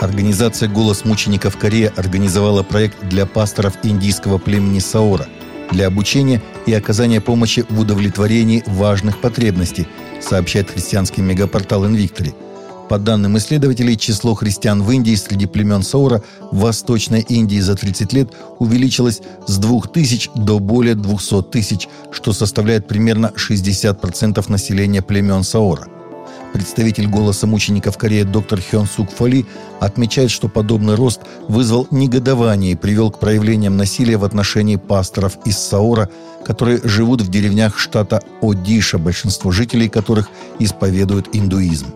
Организация «Голос мучеников Корея» организовала проект для пасторов индийского племени Саора для обучения и оказания помощи в удовлетворении важных потребностей, сообщает христианский мегапортал «Инвиктори». По данным исследователей, число христиан в Индии среди племен Саура в Восточной Индии за 30 лет увеличилось с 2000 до более 200 тысяч, что составляет примерно 60% населения племен Саура – Представитель «Голоса мучеников Кореи» доктор Хён Сук Фоли отмечает, что подобный рост вызвал негодование и привел к проявлениям насилия в отношении пасторов из Саора, которые живут в деревнях штата Одиша, большинство жителей которых исповедуют индуизм.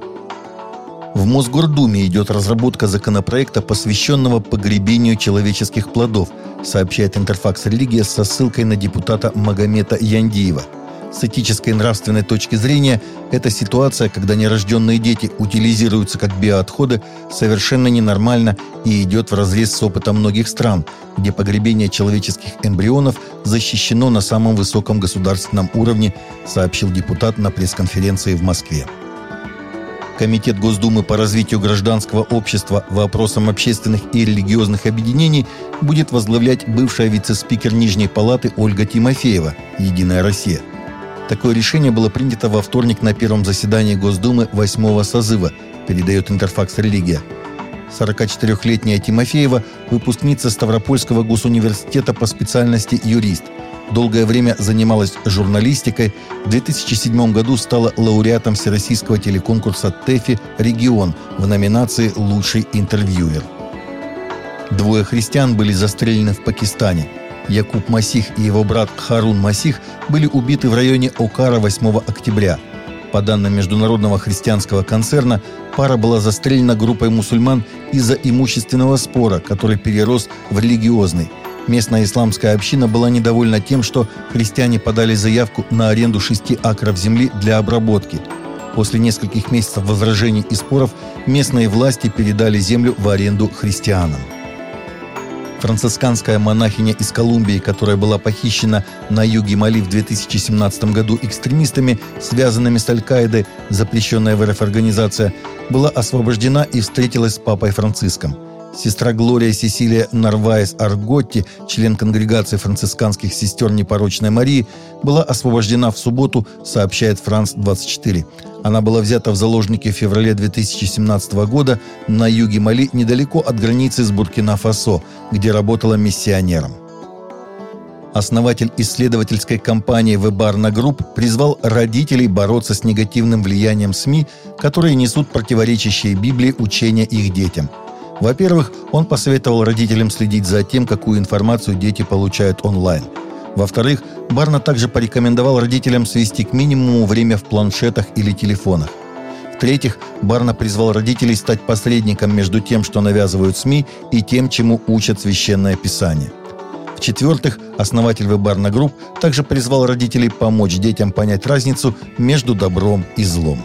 В Мосгордуме идет разработка законопроекта, посвященного погребению человеческих плодов, сообщает Интерфакс «Религия» со ссылкой на депутата Магомета Яндиева – с этической и нравственной точки зрения, эта ситуация, когда нерожденные дети утилизируются как биоотходы, совершенно ненормальна и идет вразрез с опытом многих стран, где погребение человеческих эмбрионов защищено на самом высоком государственном уровне, сообщил депутат на пресс-конференции в Москве. Комитет Госдумы по развитию гражданского общества вопросам общественных и религиозных объединений будет возглавлять бывшая вице-спикер Нижней Палаты Ольга Тимофеева, «Единая Россия». Такое решение было принято во вторник на первом заседании Госдумы восьмого созыва, передает Интерфакс «Религия». 44-летняя Тимофеева – выпускница Ставропольского госуниверситета по специальности юрист. Долгое время занималась журналистикой. В 2007 году стала лауреатом всероссийского телеконкурса «ТЭФИ Регион» в номинации «Лучший интервьюер». Двое христиан были застрелены в Пакистане – Якуб Масих и его брат Харун Масих были убиты в районе Окара 8 октября. По данным международного христианского концерна, пара была застрелена группой мусульман из-за имущественного спора, который перерос в религиозный. Местная исламская община была недовольна тем, что христиане подали заявку на аренду 6 акров земли для обработки. После нескольких месяцев возражений и споров местные власти передали землю в аренду христианам. Францисканская монахиня из Колумбии, которая была похищена на юге Мали в 2017 году экстремистами, связанными с Аль-Каидой, запрещенная в РФ организация, была освобождена и встретилась с папой Франциском – Сестра Глория Сесилия Нарваес Арготти, член конгрегации францисканских сестер Непорочной Марии, была освобождена в субботу, сообщает Франс-24. Она была взята в заложники в феврале 2017 года на юге Мали, недалеко от границы с Буркина-Фасо, где работала миссионером. Основатель исследовательской компании The Barna Group призвал родителей бороться с негативным влиянием СМИ, которые несут противоречащие Библии учения их детям – во-первых, он посоветовал родителям следить за тем, какую информацию дети получают онлайн. Во-вторых, Барна также порекомендовал родителям свести к минимуму время в планшетах или телефонах. В-третьих, Барна призвал родителей стать посредником между тем, что навязывают СМИ, и тем, чему учат священное писание. В-четвертых, основатель The Barna Group также призвал родителей помочь детям понять разницу между добром и злом.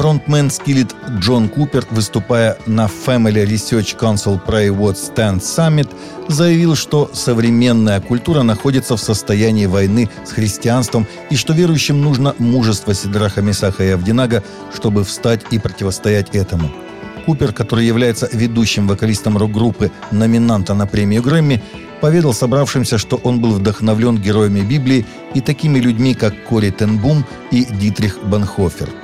Фронтмен Skillet Джон Купер, выступая на Family Research Council Pray Vote Stand Summit, заявил, что современная культура находится в состоянии войны с христианством и что верующим нужно мужество Седраха, Мисаха и Авденаго, чтобы встать и противостоять этому. Купер, который является ведущим вокалистом рок-группы, номинанта на премию Грэмми, поведал собравшимся, что он был вдохновлен героями Библии и такими людьми, как Кори Тенбум и Дитрих Банхофер –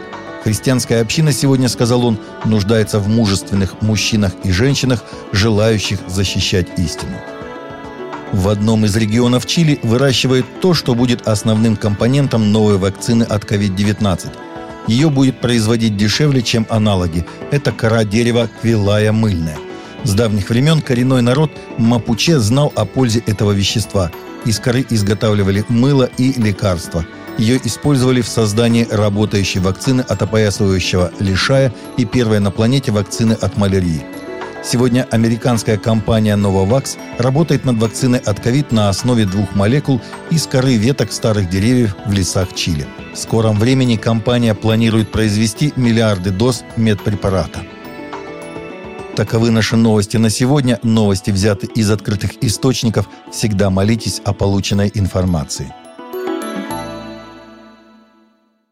Христианская община сегодня, сказал он, нуждается в мужественных мужчинах и женщинах, желающих защищать истину. В одном из регионов Чили выращивают то, что будет основным компонентом новой вакцины от COVID-19. Ее будет производить дешевле, чем аналоги. Это кора дерева квилая мыльная. С давних времен коренной народ Мапуче знал о пользе этого вещества. Из коры изготавливали мыло и лекарства – ее использовали в создании работающей вакцины от опоясывающего лишая и первой на планете вакцины от малярии. Сегодня американская компания Novavax работает над вакциной от ковид на основе двух молекул из коры веток старых деревьев в лесах Чили. В скором времени компания планирует произвести миллиарды доз медпрепарата. Таковы наши новости на сегодня. Новости взяты из открытых источников. Всегда молитесь о полученной информации.